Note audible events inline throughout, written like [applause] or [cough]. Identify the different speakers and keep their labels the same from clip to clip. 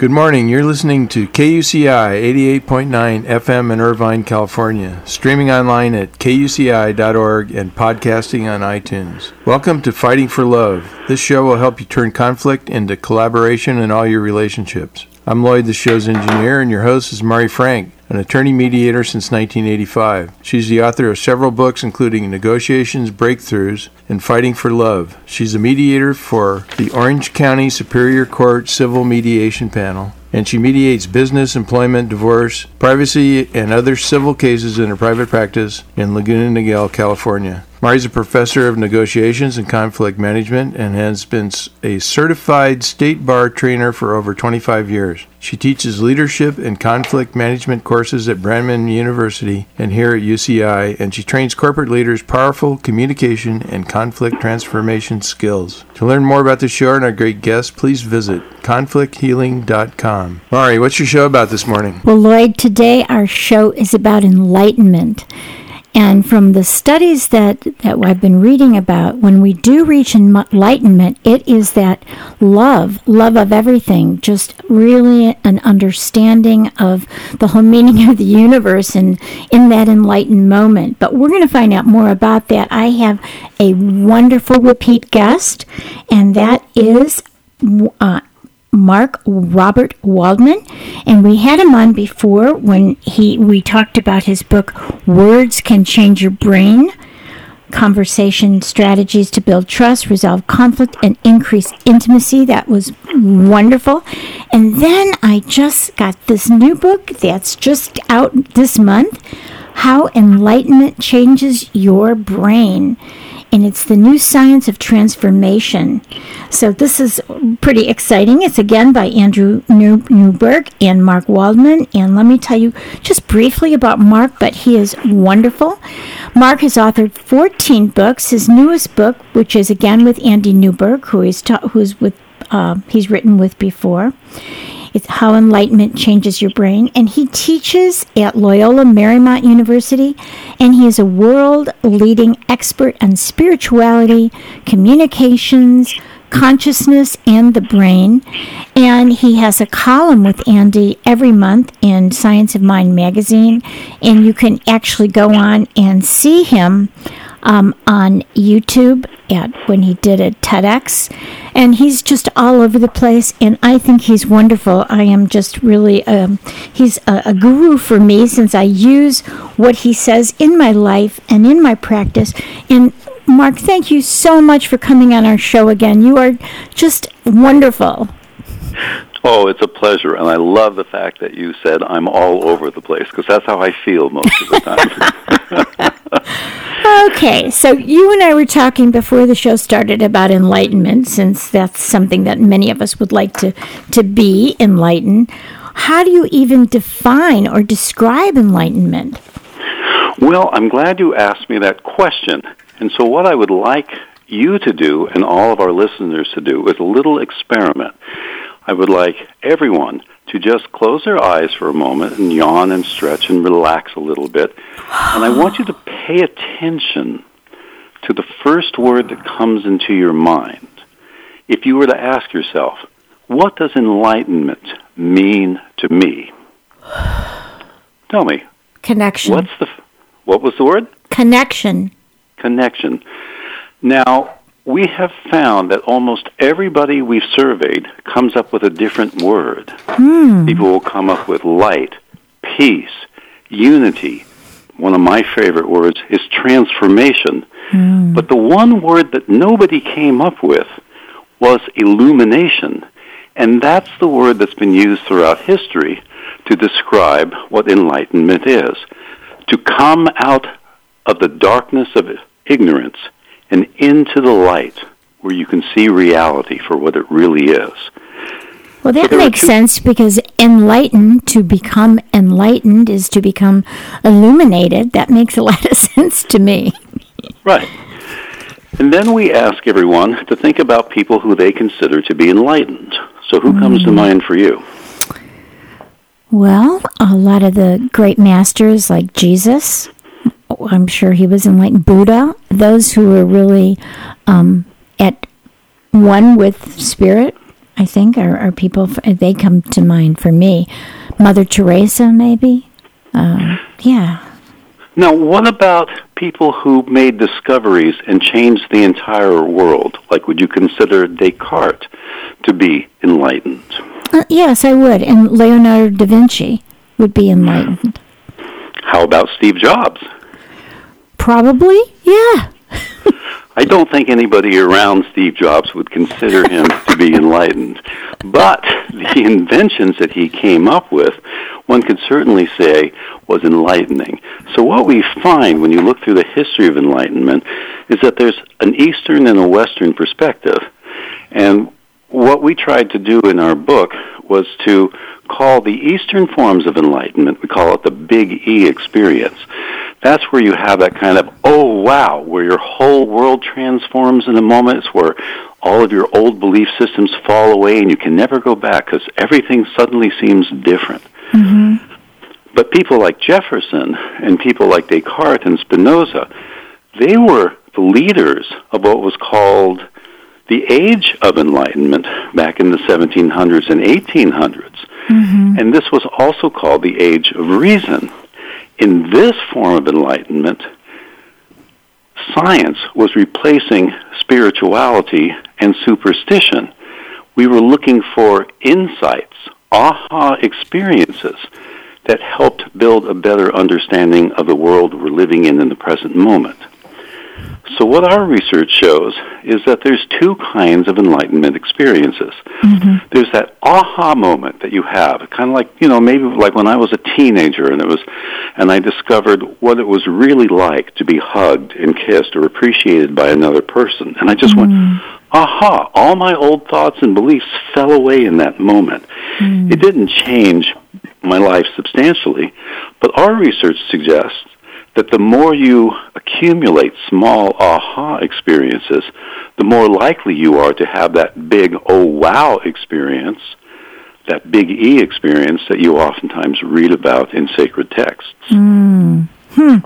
Speaker 1: Good morning. You're listening to KUCI 88.9 FM in Irvine, California, streaming online at kuci.org and podcasting on iTunes. Welcome to Fighting for Love. This show will help you turn conflict into collaboration in all your relationships. I'm Lloyd, the show's engineer, and your host is Mari Frank, an attorney mediator since 1985. She's the author of several books, including Negotiations, Breakthroughs, and Fighting for Love. She's a mediator for the Orange County Superior Court Civil Mediation Panel, and she mediates business, employment, divorce, privacy, and other civil cases in her private practice in Laguna Niguel, California. Mari's a professor of negotiations and conflict management and has been a certified state bar trainer for over 25 years. She teaches leadership and conflict management courses at Brandman University and here at UCI, and she trains corporate leaders powerful communication and conflict transformation skills. To learn more about the show and our great guests, please visit conflicthealing.com. Mari, what's your show about this morning?
Speaker 2: Well, Lloyd, today our show is about enlightenment. And from the studies that, that I've been reading about, when we do reach enlightenment, it is that love, love of everything, just really an understanding of the whole meaning of the universe and in that enlightened moment. But we're going to find out more about that. I have a wonderful repeat guest, and that is uh, Mark Robert Waldman, and we had him on before when he we talked about his book Words Can Change Your Brain. Conversation strategies to build trust, resolve conflict, and increase intimacy. That was wonderful. And then I just got this new book that's just out this month How Enlightenment Changes Your Brain and it's the new science of transformation. So this is pretty exciting. It's again by Andrew Newberg and Mark Waldman. And let me tell you just briefly about Mark, but he is wonderful. Mark has authored 14 books. His newest book, which is again with Andy Newberg, who is ta- who's with uh, he's written with before. It's How Enlightenment Changes Your Brain. And he teaches at Loyola Marymount University, and he is a world leading expert on spirituality, communications, consciousness, and the brain. And he has a column with Andy every month in Science of Mind magazine, and you can actually go on and see him um, on YouTube at when he did a TEDx, and he's just all over the place. And I think he's wonderful. I am just really um, he's a, a guru for me since I use what he says in my life and in my practice. And Mark, thank you so much for coming on our show again. You are just wonderful.
Speaker 3: Oh, it's a pleasure, and I love the fact that you said I'm all over the place because that's how I feel most of the
Speaker 2: time. [laughs] [laughs] okay, so you and I were talking before the show started about enlightenment, since that's something that many of us would like to to be enlightened. How do you even define or describe enlightenment?
Speaker 3: Well, I'm glad you asked me that question. And so, what I would like you to do and all of our listeners to do is a little experiment. I would like everyone to just close their eyes for a moment and yawn and stretch and relax a little bit. And I want you to pay attention to the first word that comes into your mind. If you were to ask yourself, what does enlightenment mean to me? Tell me.
Speaker 2: Connection.
Speaker 3: What's the what was the word?
Speaker 2: Connection.
Speaker 3: Connection. Now, we have found that almost everybody we've surveyed comes up with a different word.
Speaker 2: Hmm.
Speaker 3: People will come up with light, peace, unity. One of my favorite words is transformation.
Speaker 2: Hmm.
Speaker 3: But the one word that nobody came up with was illumination. And that's the word that's been used throughout history to describe what enlightenment is. To come out of the darkness of ignorance and into the light where you can see reality for what it really is.
Speaker 2: Well, that makes sense because enlightened, to become enlightened, is to become illuminated. That makes a [laughs] lot of sense to me.
Speaker 3: Right. And then we ask everyone to think about people who they consider to be enlightened. So, who mm. comes to mind for you?
Speaker 2: Well, a lot of the great masters like Jesus, I'm sure he was enlightened. Buddha, those who were really um, at one with spirit. I think, are, are people, they come to mind for me. Mother Teresa, maybe? Uh, yeah.
Speaker 3: Now, what about people who made discoveries and changed the entire world? Like, would you consider Descartes to be enlightened?
Speaker 2: Uh, yes, I would. And Leonardo da Vinci would be enlightened.
Speaker 3: How about Steve Jobs?
Speaker 2: Probably, yeah.
Speaker 3: I don't think anybody around Steve Jobs would consider him to be enlightened. But the inventions that he came up with, one could certainly say was enlightening. So what we find when you look through the history of enlightenment is that there's an Eastern and a Western perspective. And what we tried to do in our book was to call the Eastern forms of enlightenment, we call it the Big E experience. That's where you have that kind of, oh wow, where your whole world transforms in a moment. It's where all of your old belief systems fall away and you can never go back because everything suddenly seems different. Mm-hmm. But people like Jefferson and people like Descartes and Spinoza, they were the leaders of what was called the age of enlightenment back in the 1700s and 1800s. Mm-hmm. And this was also called the age of reason. In this form of enlightenment, science was replacing spirituality and superstition. We were looking for insights, aha experiences that helped build a better understanding of the world we're living in in the present moment. So, what our research shows is that there's two kinds of enlightenment experiences. Mm-hmm. There's that aha moment that you have, kind of like you know maybe like when I was a teenager, and it was, and I discovered what it was really like to be hugged and kissed or appreciated by another person, and I just mm-hmm. went, aha! All my old thoughts and beliefs fell away in that moment. Mm-hmm. It didn't change my life substantially, but our research suggests that the more you accumulate small aha experiences, the more likely you are to have that big oh wow experience, that big E experience that you oftentimes read about in sacred texts.
Speaker 2: Mm. Hmm.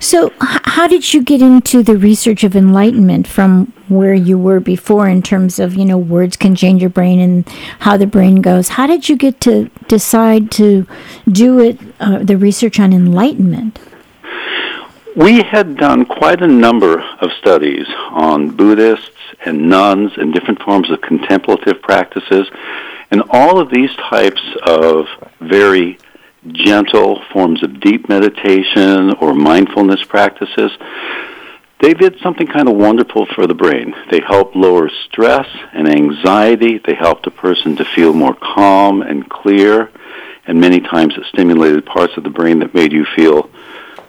Speaker 2: So, h- how did you get into the research of enlightenment from where you were before in terms of, you know, words can change your brain and how the brain goes? How did you get to decide to do it, uh, the research on enlightenment?
Speaker 3: We had done quite a number of studies on Buddhists and nuns and different forms of contemplative practices, and all of these types of very gentle forms of deep meditation or mindfulness practices, they did something kind of wonderful for the brain. They help lower stress and anxiety. They helped a person to feel more calm and clear. And many times it stimulated parts of the brain that made you feel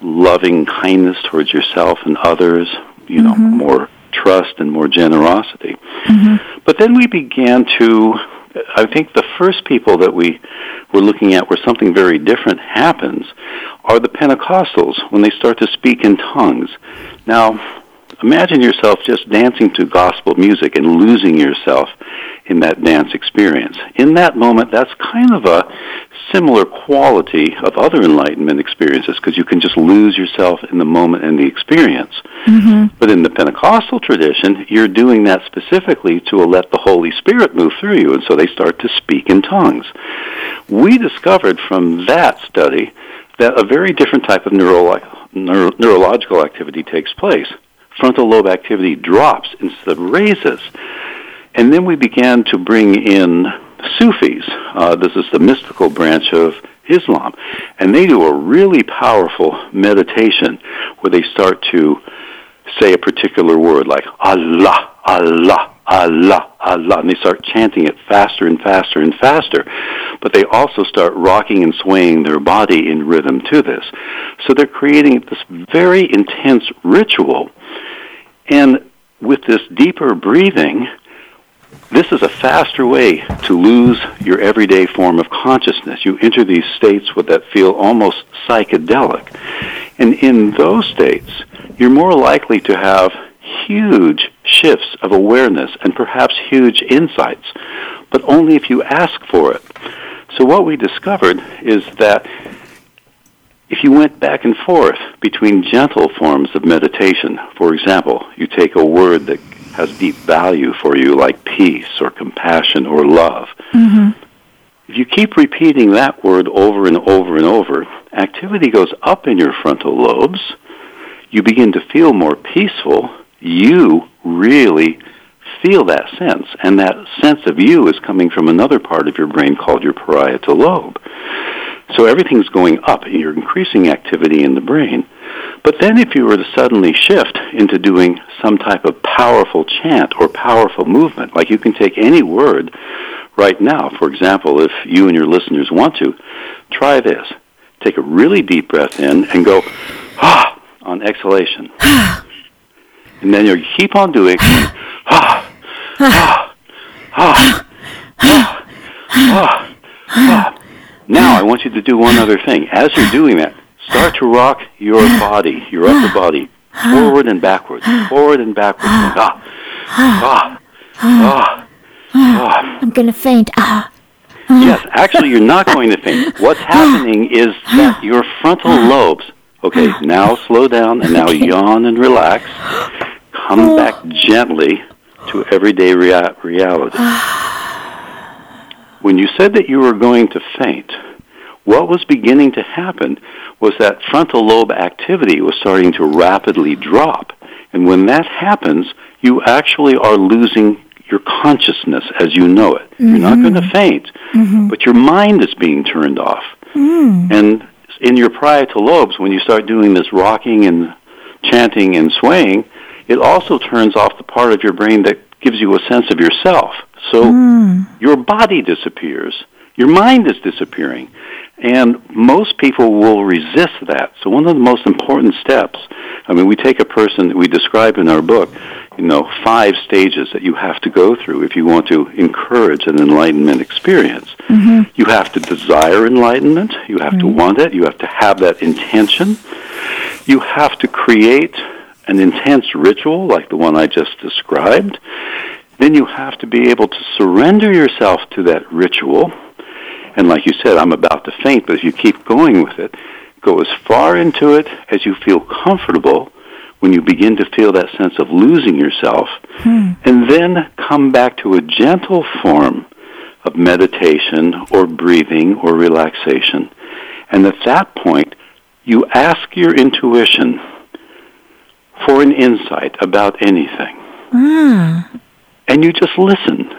Speaker 3: loving kindness towards yourself and others, you know, mm-hmm. more trust and more generosity. Mm-hmm. But then we began to, I think the first people that we were looking at where something very different happens are the Pentecostals when they start to speak in tongues. Now, imagine yourself just dancing to gospel music and losing yourself in that dance experience. In that moment, that's kind of a similar quality of other enlightenment experiences because you can just lose yourself in the moment and the experience. Mm-hmm. But in the Pentecostal tradition, you're doing that specifically to let the Holy Spirit move through you, and so they start to speak in tongues. We discovered from that study that a very different type of neuro- neuro- neurological activity takes place. Frontal lobe activity drops instead of raises. And then we began to bring in Sufis. Uh, this is the mystical branch of Islam. And they do a really powerful meditation where they start to say a particular word like Allah, Allah, Allah, Allah, and they start chanting it faster and faster and faster. But they also start rocking and swaying their body in rhythm to this. So they're creating this very intense ritual. And with this deeper breathing, this is a faster way to lose your everyday form of consciousness. You enter these states with that feel almost psychedelic. And in those states, you're more likely to have huge shifts of awareness and perhaps huge insights, but only if you ask for it. So what we discovered is that if you went back and forth between gentle forms of meditation, for example, you take a word that has deep value for you, like peace or compassion or love.
Speaker 2: Mm-hmm.
Speaker 3: If you keep repeating that word over and over and over, activity goes up in your frontal lobes. You begin to feel more peaceful. You really feel that sense, and that sense of you is coming from another part of your brain called your parietal lobe. So everything's going up, and you're increasing activity in the brain. But then if you were to suddenly shift into doing some type of powerful chant or powerful movement, like you can take any word right now, for example, if you and your listeners want to, try this. Take a really deep breath in and go, ah, on exhalation. and then you keep on doing, ah, ah, ah, ah, ah, ah. Now I want you to do one other thing. As you're doing that, start to rock your body, your upper body, forward and backwards, forward and backwards. Ah, ah, ah, ah.
Speaker 2: I'm going to faint. Ah.
Speaker 3: Yes, actually, you're not going to faint. What's happening is that your frontal lobes. Okay, now slow down and now yawn and relax. Come back gently to everyday rea- reality. When you said that you were going to faint, what was beginning to happen was that frontal lobe activity was starting to rapidly drop. And when that happens, you actually are losing your consciousness as you know it. Mm-hmm. You're not going to faint, mm-hmm. but your mind is being turned off. Mm. And in your parietal lobes, when you start doing this rocking and chanting and swaying, it also turns off the part of your brain that gives you a sense of yourself. So mm. your body disappears. Your mind is disappearing. And most people will resist that. So one of the most important steps, I mean, we take a person that we describe in our book, you know, five stages that you have to go through if you want to encourage an enlightenment experience. Mm-hmm. You have to desire enlightenment. You have mm-hmm. to want it. You have to have that intention. You have to create an intense ritual like the one I just described. Then you have to be able to surrender yourself to that ritual and like you said, I'm about to faint, but if you keep going with it, go as far into it as you feel comfortable when you begin to feel that sense of losing yourself, hmm. and then come back to a gentle form of meditation or breathing or relaxation. And at that point, you ask your intuition for an insight about anything.
Speaker 2: Mm.
Speaker 3: And you just listen.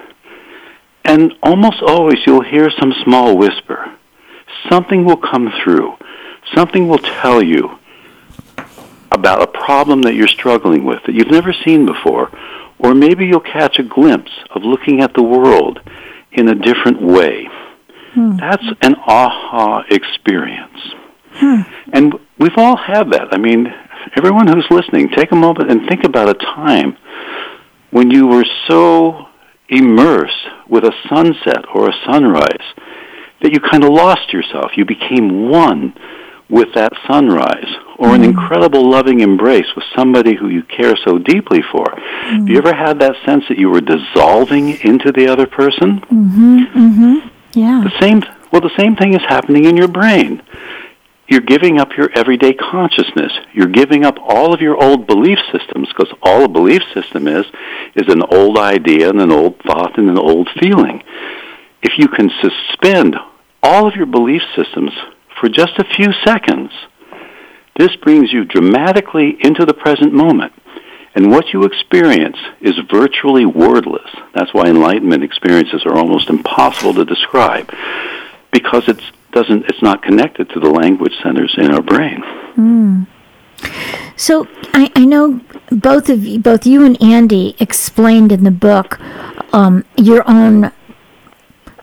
Speaker 3: And almost always you'll hear some small whisper. Something will come through. Something will tell you about a problem that you're struggling with that you've never seen before. Or maybe you'll catch a glimpse of looking at the world in a different way. Hmm. That's an aha experience.
Speaker 2: Hmm.
Speaker 3: And we've all had that. I mean, everyone who's listening, take a moment and think about a time when you were so immersed with a sunset or a sunrise that you kind of lost yourself. You became one with that sunrise or an mm. incredible loving embrace with somebody who you care so deeply for. Mm. Have you ever had that sense that you were dissolving into the other person?
Speaker 2: Mhm. Mhm. Yeah.
Speaker 3: The same well the same thing is happening in your brain you're giving up your everyday consciousness. You're giving up all of your old belief systems because all a belief system is is an old idea and an old thought and an old feeling. If you can suspend all of your belief systems for just a few seconds, this brings you dramatically into the present moment. And what you experience is virtually wordless. That's why enlightenment experiences are almost impossible to describe because it's doesn't it's not connected to the language centers in our brain.
Speaker 2: Mm. So I, I, know both of you, both you and Andy explained in the book um, your own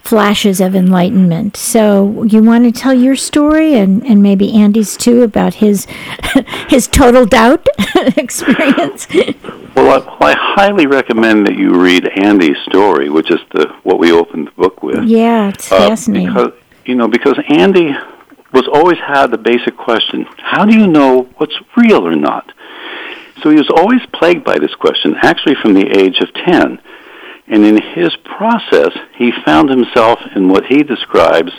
Speaker 2: flashes of enlightenment. So you want to tell your story and, and maybe Andy's too about his [laughs] his total doubt [laughs] experience.
Speaker 3: Well, I, I, highly recommend that you read Andy's story, which is the what we opened the book with.
Speaker 2: Yeah, it's uh, fascinating.
Speaker 3: Because you know, because Andy was always had the basic question, how do you know what's real or not? So he was always plagued by this question, actually from the age of 10. And in his process, he found himself in what he describes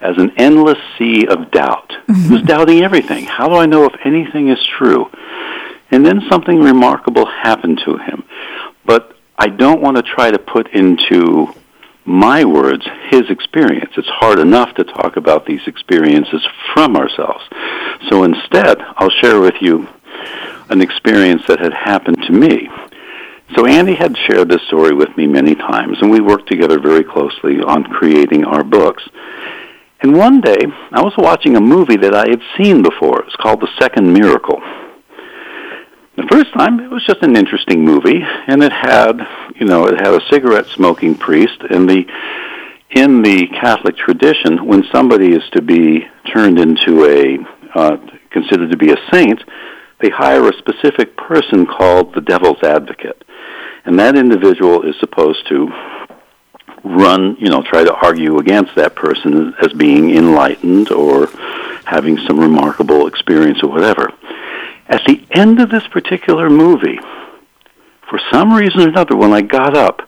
Speaker 3: as an endless sea of doubt. Mm-hmm. He was doubting everything. How do I know if anything is true? And then something remarkable happened to him. but I don't want to try to put into my words his experience. It's hard enough to talk about these experiences from ourselves. So instead, I'll share with you an experience that had happened to me. So Andy had shared this story with me many times, and we worked together very closely on creating our books. And one day, I was watching a movie that I had seen before. It was called The Second Miracle. The first time, it was just an interesting movie, and it had, you know, it had a cigarette smoking priest, and the in the Catholic tradition, when somebody is to be turned into a uh, considered to be a saint, they hire a specific person called the devil's advocate, and that individual is supposed to run, you know, try to argue against that person as being enlightened or having some remarkable experience or whatever. At the end of this particular movie, for some reason or another, when I got up,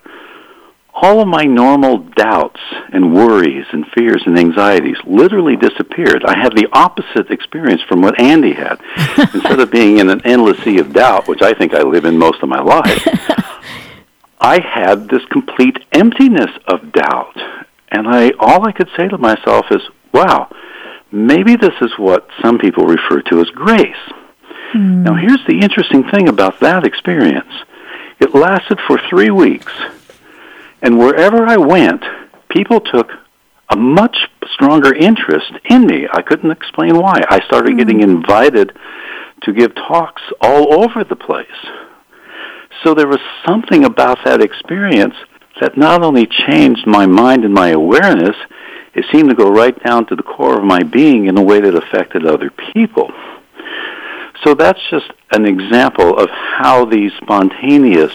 Speaker 3: all of my normal doubts and worries and fears and anxieties literally disappeared. I had the opposite experience from what Andy had. [laughs] Instead of being in an endless sea of doubt, which I think I live in most of my life, [laughs] I had this complete emptiness of doubt. And I all I could say to myself is, wow, maybe this is what some people refer to as grace. Mm. Now, here's the interesting thing about that experience it lasted for three weeks. And wherever I went, people took a much stronger interest in me. I couldn't explain why. I started mm. getting invited to give talks all over the place. So there was something about that experience that not only changed my mind and my awareness, it seemed to go right down to the core of my being in a way that affected other people. So that's just an example of how these spontaneous,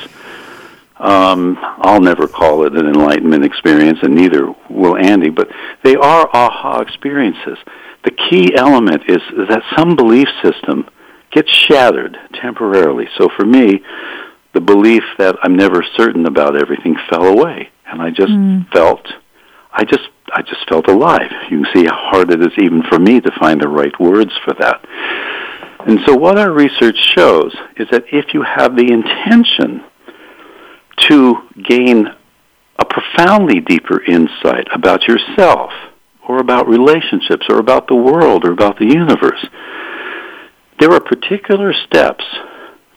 Speaker 3: um, I'll never call it an enlightenment experience, and neither will Andy, but they are aha experiences. The key element is that some belief system gets shattered temporarily. So for me, the belief that I'm never certain about everything fell away, and I just mm. felt, I just, I just felt alive. You can see how hard it is even for me to find the right words for that. And so what our research shows is that if you have the intention to gain a profoundly deeper insight about yourself or about relationships or about the world or about the universe, there are particular steps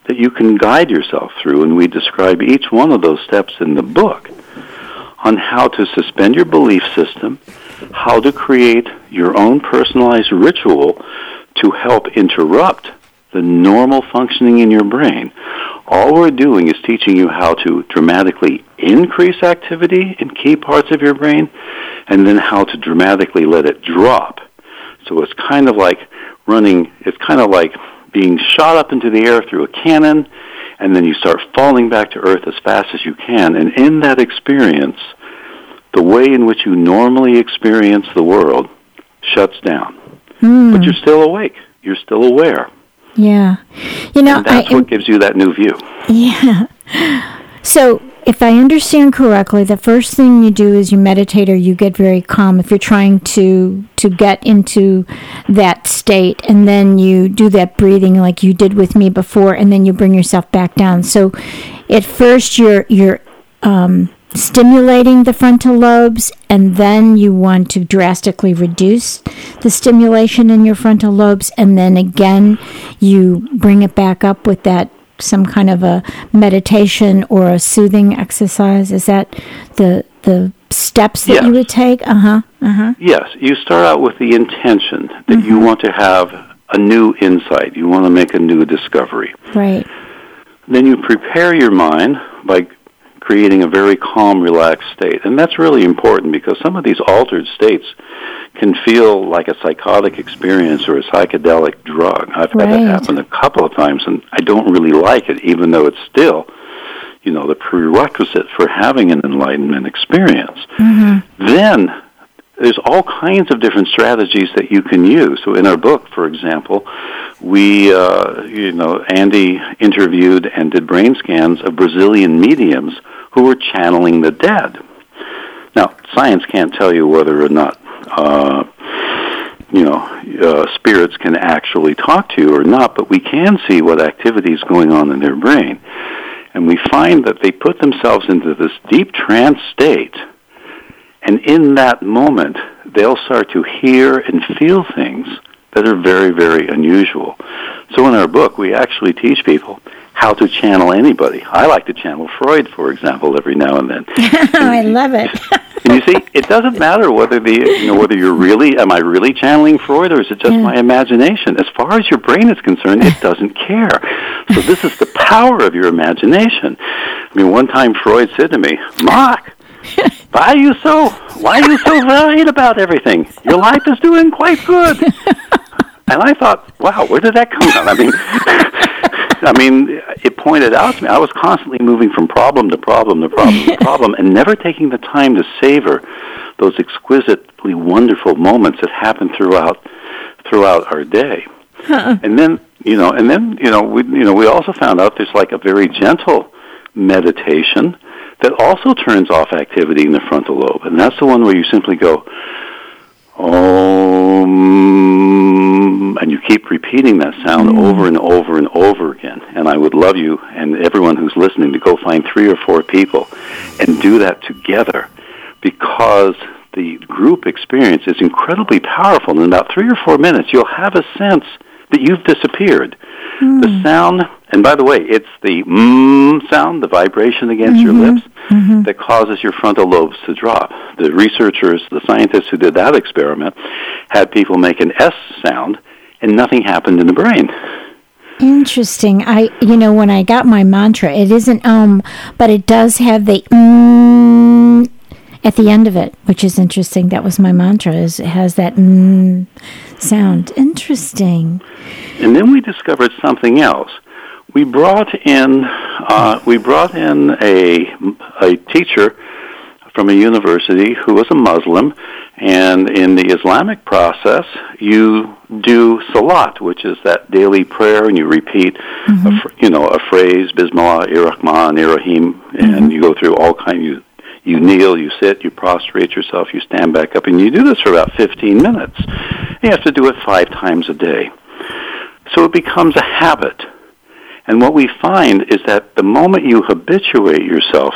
Speaker 3: that you can guide yourself through, and we describe each one of those steps in the book on how to suspend your belief system, how to create your own personalized ritual to help interrupt the normal functioning in your brain. All we're doing is teaching you how to dramatically increase activity in key parts of your brain and then how to dramatically let it drop. So it's kind of like running, it's kind of like being shot up into the air through a cannon and then you start falling back to earth as fast as you can. And in that experience, the way in which you normally experience the world shuts down. Mm. But you're still awake. You're still aware.
Speaker 2: Yeah. You know,
Speaker 3: and that's I, what gives you that new view.
Speaker 2: Yeah. So, if I understand correctly, the first thing you do is you meditate or you get very calm if you're trying to to get into that state and then you do that breathing like you did with me before and then you bring yourself back down. So, at first you're you're um, stimulating the frontal lobes, and then you want to drastically reduce the stimulation in your frontal lobes, and then again you bring it back up with that some kind of a meditation or a soothing exercise. Is that the the steps that
Speaker 3: yes.
Speaker 2: you would take? Uh huh. Uh huh.
Speaker 3: Yes, you start out with the intention that mm-hmm. you want to have a new insight. You want to make a new discovery.
Speaker 2: Right.
Speaker 3: Then you prepare your mind by creating a very calm, relaxed state. And that's really important because some of these altered states can feel like a psychotic experience or a psychedelic drug. I've right. had that happen a couple of times, and I don't really like it, even though it's still, you know, the prerequisite for having an enlightenment experience. Mm-hmm. Then there's all kinds of different strategies that you can use. So in our book, for example, we, uh, you know, Andy interviewed and did brain scans of Brazilian mediums who were channeling the dead. Now, science can't tell you whether or not, uh, you know, uh, spirits can actually talk to you or not, but we can see what activity is going on in their brain. And we find that they put themselves into this deep trance state, and in that moment, they'll start to hear and feel things that are very, very unusual. So in our book, we actually teach people how to channel anybody. I like to channel Freud, for example, every now and then. [laughs]
Speaker 2: I love it. [laughs]
Speaker 3: and you see, it doesn't matter whether the you know whether you're really am I really channeling Freud or is it just
Speaker 2: Yeah.
Speaker 3: my imagination? As far as your brain is concerned, it doesn't care. So this is the power of your imagination. I mean, one time Freud said to me, "Mark, why are you so why are you so worried about everything? Your life is doing quite good." [laughs] And I thought, wow, where did that come from? I mean, [laughs] I mean, it pointed out to me I was constantly moving from problem to problem to problem to [laughs] problem, and never taking the time to savor those exquisitely wonderful moments that happen throughout throughout our day. And then, you know, and then, you know, we you know we also found out there's like a very gentle meditation that also turns off activity in the frontal lobe, and that's the one where you simply go. Om, and you keep repeating that sound mm-hmm. over and over and over again. And I would love you and everyone who's listening to go find three or four people and do that together because the group experience is incredibly powerful. In about three or four minutes, you'll have a sense that you've disappeared. The sound, and by the way, it's the mm sound, the vibration against your lips, that causes your frontal lobes to drop. The researchers, the scientists who did that experiment, had people make an S sound, and nothing happened in the brain.
Speaker 2: Interesting. I, you know, when I got my mantra, it isn't um, but it does have the mm at the end of it, which is interesting. That was my mantra. Is it has that mm sound. Interesting.
Speaker 3: And then we discovered something else. We brought in uh, we brought in a a teacher from a university who was a Muslim, and in the Islamic process, you do salat, which is that daily prayer, and you repeat, a you know, a phrase, Bismillah, Irrahman, Irrahim, and you go through all kind. You you kneel, you sit, you prostrate yourself, you stand back up, and you do this for about 15 minutes. You have to do it five times a day. So it becomes a habit. And what we find is that the moment you habituate yourself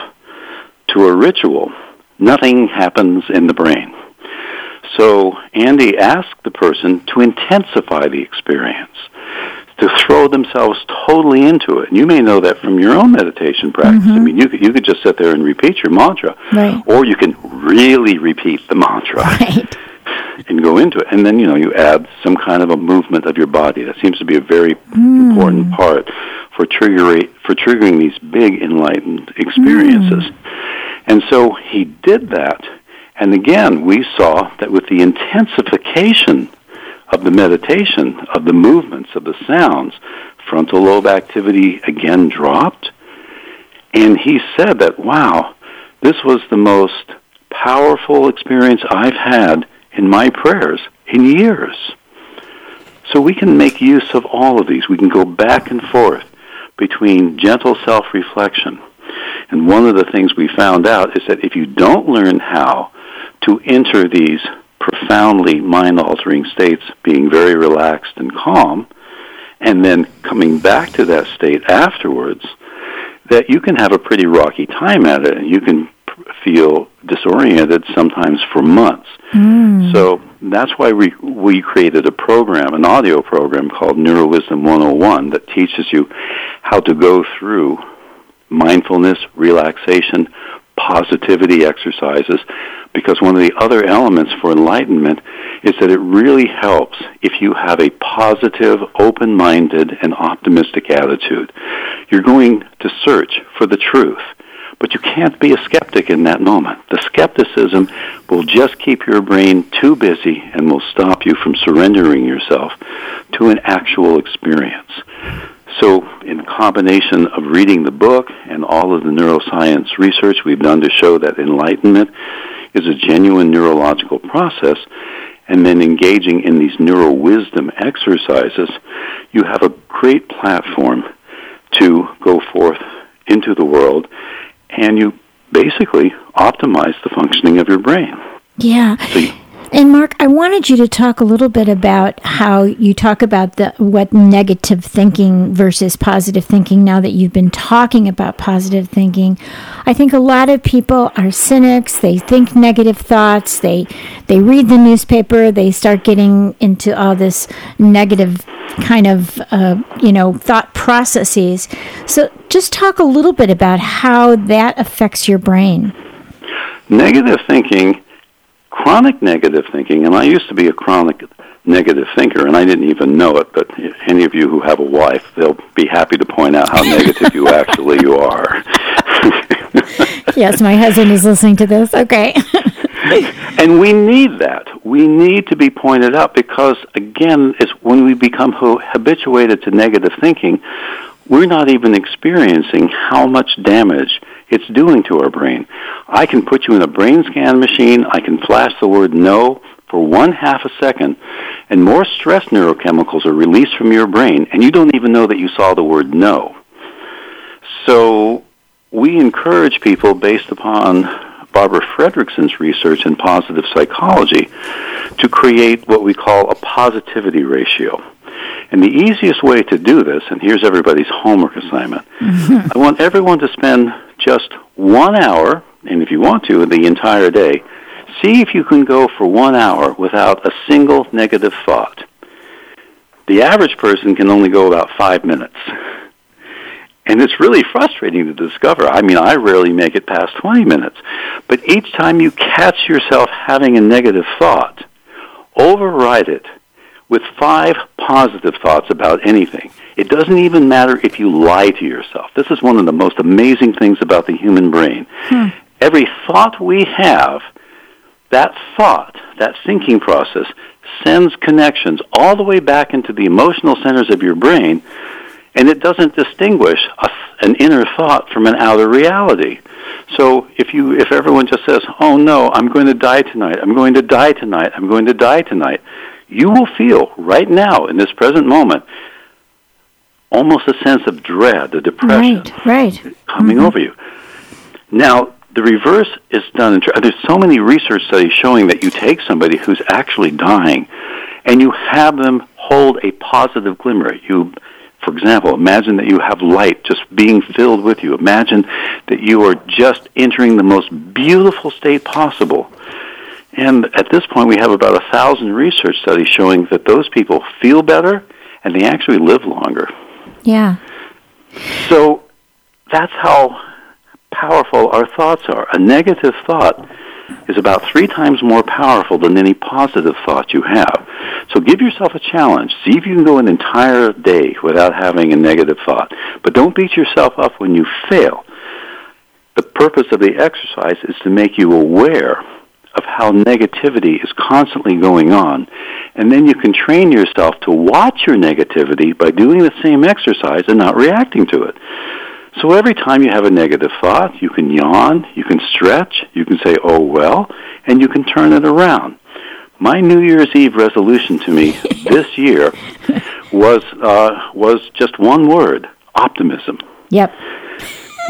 Speaker 3: to a ritual, nothing happens in the brain. So Andy asked the person to intensify the experience, to throw themselves totally into it. And you may know that from your own meditation practice. I mm-hmm. mean, you could, you could just sit there and repeat your mantra,
Speaker 2: Right.
Speaker 3: or you can really repeat the mantra [laughs]
Speaker 2: Right.
Speaker 3: and go into it. And then, you know, you add some kind of a movement of your body. That seems to be a very mm. important part for triggering for triggering these big enlightened experiences. Mm. And so he did that. And again, we saw that with the intensification of the meditation, of the movements, of the sounds, frontal lobe activity again dropped. And he said that, wow, this was the most powerful experience I've had in my prayers in years. So we can make use of all of these. We can go back and forth between gentle self reflection. And one of the things we found out is that if you don't learn how to enter these profoundly mind altering states, being very relaxed and calm, and then coming back to that state afterwards, that you can have a pretty rocky time at it and you can feel disoriented sometimes for months. Mm. So that's why we we created a program, an audio program called Neuro Wisdom 101 that teaches you how to go through mindfulness, relaxation, positivity exercises because one of the other elements for enlightenment is that it really helps if you have a positive, open-minded and optimistic attitude. You're going to search for the truth. But you can't be a skeptic in that moment. The skepticism will just keep your brain too busy and will stop you from surrendering yourself to an actual experience. So, in combination of reading the book and all of the neuroscience research we've done to show that enlightenment is a genuine neurological process, and then engaging in these neuro wisdom exercises, you have a great platform to go forth into the world and you basically optimize the functioning of your brain.
Speaker 2: Yeah.
Speaker 3: So you,
Speaker 2: And Mark, I wanted you to talk a little bit about how you talk about the what negative thinking versus positive thinking now that you've been talking about positive thinking. I think a lot of people are cynics, they think negative thoughts, they they read the newspaper, they start getting into all this negative kind of uh, you know thought processes. So just talk a little bit about how that affects your brain.
Speaker 3: Negative thinking chronic negative thinking, and I used to be a chronic negative thinker, and I didn't even know it. But any of you who have a wife, they'll be happy to point out how negative you [laughs] actually you are. [laughs]
Speaker 2: yes, my husband is listening to this. Okay. [laughs]
Speaker 3: and we need that. We need to be pointed out because, again, it's when we become habituated to negative thinking, we're not even experiencing how much damage it's doing to our brain. I can put you in a brain scan machine, I can flash the word no for one half a second, and more stress neurochemicals are released from your brain, and you don't even know that you saw the word no. So we encourage people based upon Barbara Fredrickson's research in positive psychology to create what we call a positivity ratio. And the easiest way to do this, and here's everybody's homework assignment. [laughs] I want everyone to spend just one hour, and if you want to, the entire day, see if you can go for one hour without a single negative thought. The average person can only go about five minutes. And it's really frustrating to discover. I mean, I rarely make it past 20 minutes. But each time you catch yourself having a negative thought, override it with five positive thoughts about anything. It doesn't even matter if you lie to yourself. This is one of the most amazing things about the human brain. Hmm. Every thought we have, that thought, that thinking process, sends connections all the way back into the emotional centers of your brain, and it doesn't distinguish a, an inner thought from an outer reality. So if you if everyone just says, "Oh no, I'm going to die tonight. I'm going to die tonight. I'm going to die tonight." You will feel right now in this present moment almost a sense of dread, a depression
Speaker 2: right, right.
Speaker 3: coming mm-hmm. over you. Now, the reverse is done. In, there's so many research studies showing that you take somebody who's actually dying, and you have them hold a positive glimmer. You, for example, imagine that you have light just being filled with you. Imagine that you are just entering the most beautiful state possible. And at this point, we have about a thousand research studies showing that those people feel better and they actually live longer.
Speaker 2: Yeah.
Speaker 3: So that's how powerful our thoughts are. A negative thought is about three times more powerful than any positive thought you have. So give yourself a challenge. See if you can go an entire day without having a negative thought. But don't beat yourself up when you fail. The purpose of the exercise is to make you aware of how negativity is constantly going on. And then you can train yourself to watch your negativity by doing the same exercise and not reacting to it. So every time you have a negative thought, you can yawn, you can stretch, you can say, oh well, and you can turn it around. My New Year's Eve resolution to me [laughs] this year was, uh, was just one word, optimism.
Speaker 2: Yep.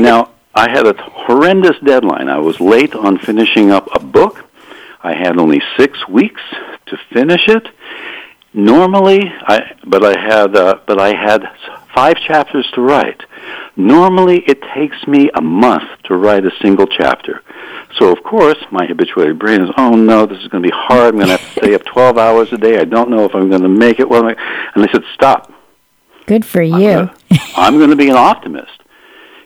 Speaker 3: now, I had a horrendous deadline. I was late on finishing up a book I had only six weeks to finish it. Normally, I but I had uh, but I had five chapters to write. Normally, it takes me a month to write a single chapter. So, of course, my habituated brain is, oh no, this is going to be hard. I'm going to have to stay up 12 hours a day. I don't know if I'm going to make it. Well, and they said, stop.
Speaker 2: Good for you.
Speaker 3: I'm going, to, I'm going to be an optimist.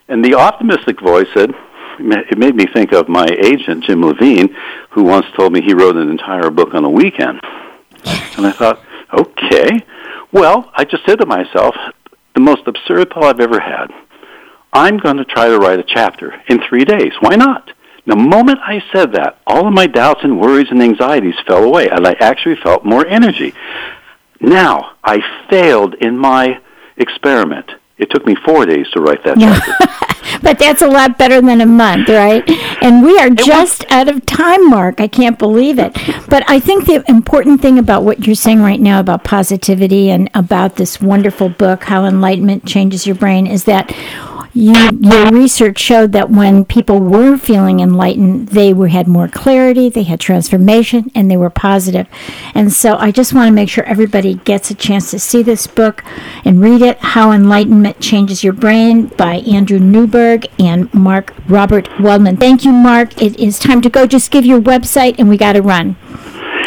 Speaker 3: And the optimistic voice said, it made me think of my agent, Jim Levine, who once told me he wrote an entire book on a weekend. And I thought, okay. Well, I just said to myself, the most absurd thought I've ever had. I'm going to try to write a chapter in three days. Why not? The moment I said that, all of my doubts and worries and anxieties fell away, and I actually felt more energy. Now, I failed in my experiment. It took me four days to write that chapter. [laughs]
Speaker 2: but that's a lot better than a month, right? And we are just was, out of time, Mark. I can't believe it. But I think the important thing about what you're saying right now about positivity and about this wonderful book, How Enlightenment Changes Your Brain, is that you, your research showed that when people were feeling enlightened, they were, had more clarity, they had transformation, and they were positive. And so I just want to make sure everybody gets a chance to see this book and read it How Enlightenment Changes Your Brain by Andrew Newberg and Mark Robert Waldman. Thank you, Mark. It is time to go. Just give your website, and we got to run.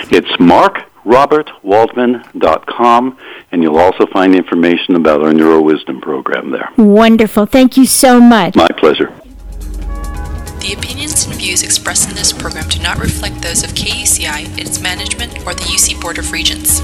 Speaker 3: It's markrobertwaldman.com, and you'll also find information about our Neuro Wisdom program there.
Speaker 2: Wonderful. Thank you so much.
Speaker 3: My pleasure.
Speaker 4: The opinions and views expressed in this program do not reflect those of KUCI, its management, or the UC Board of Regents.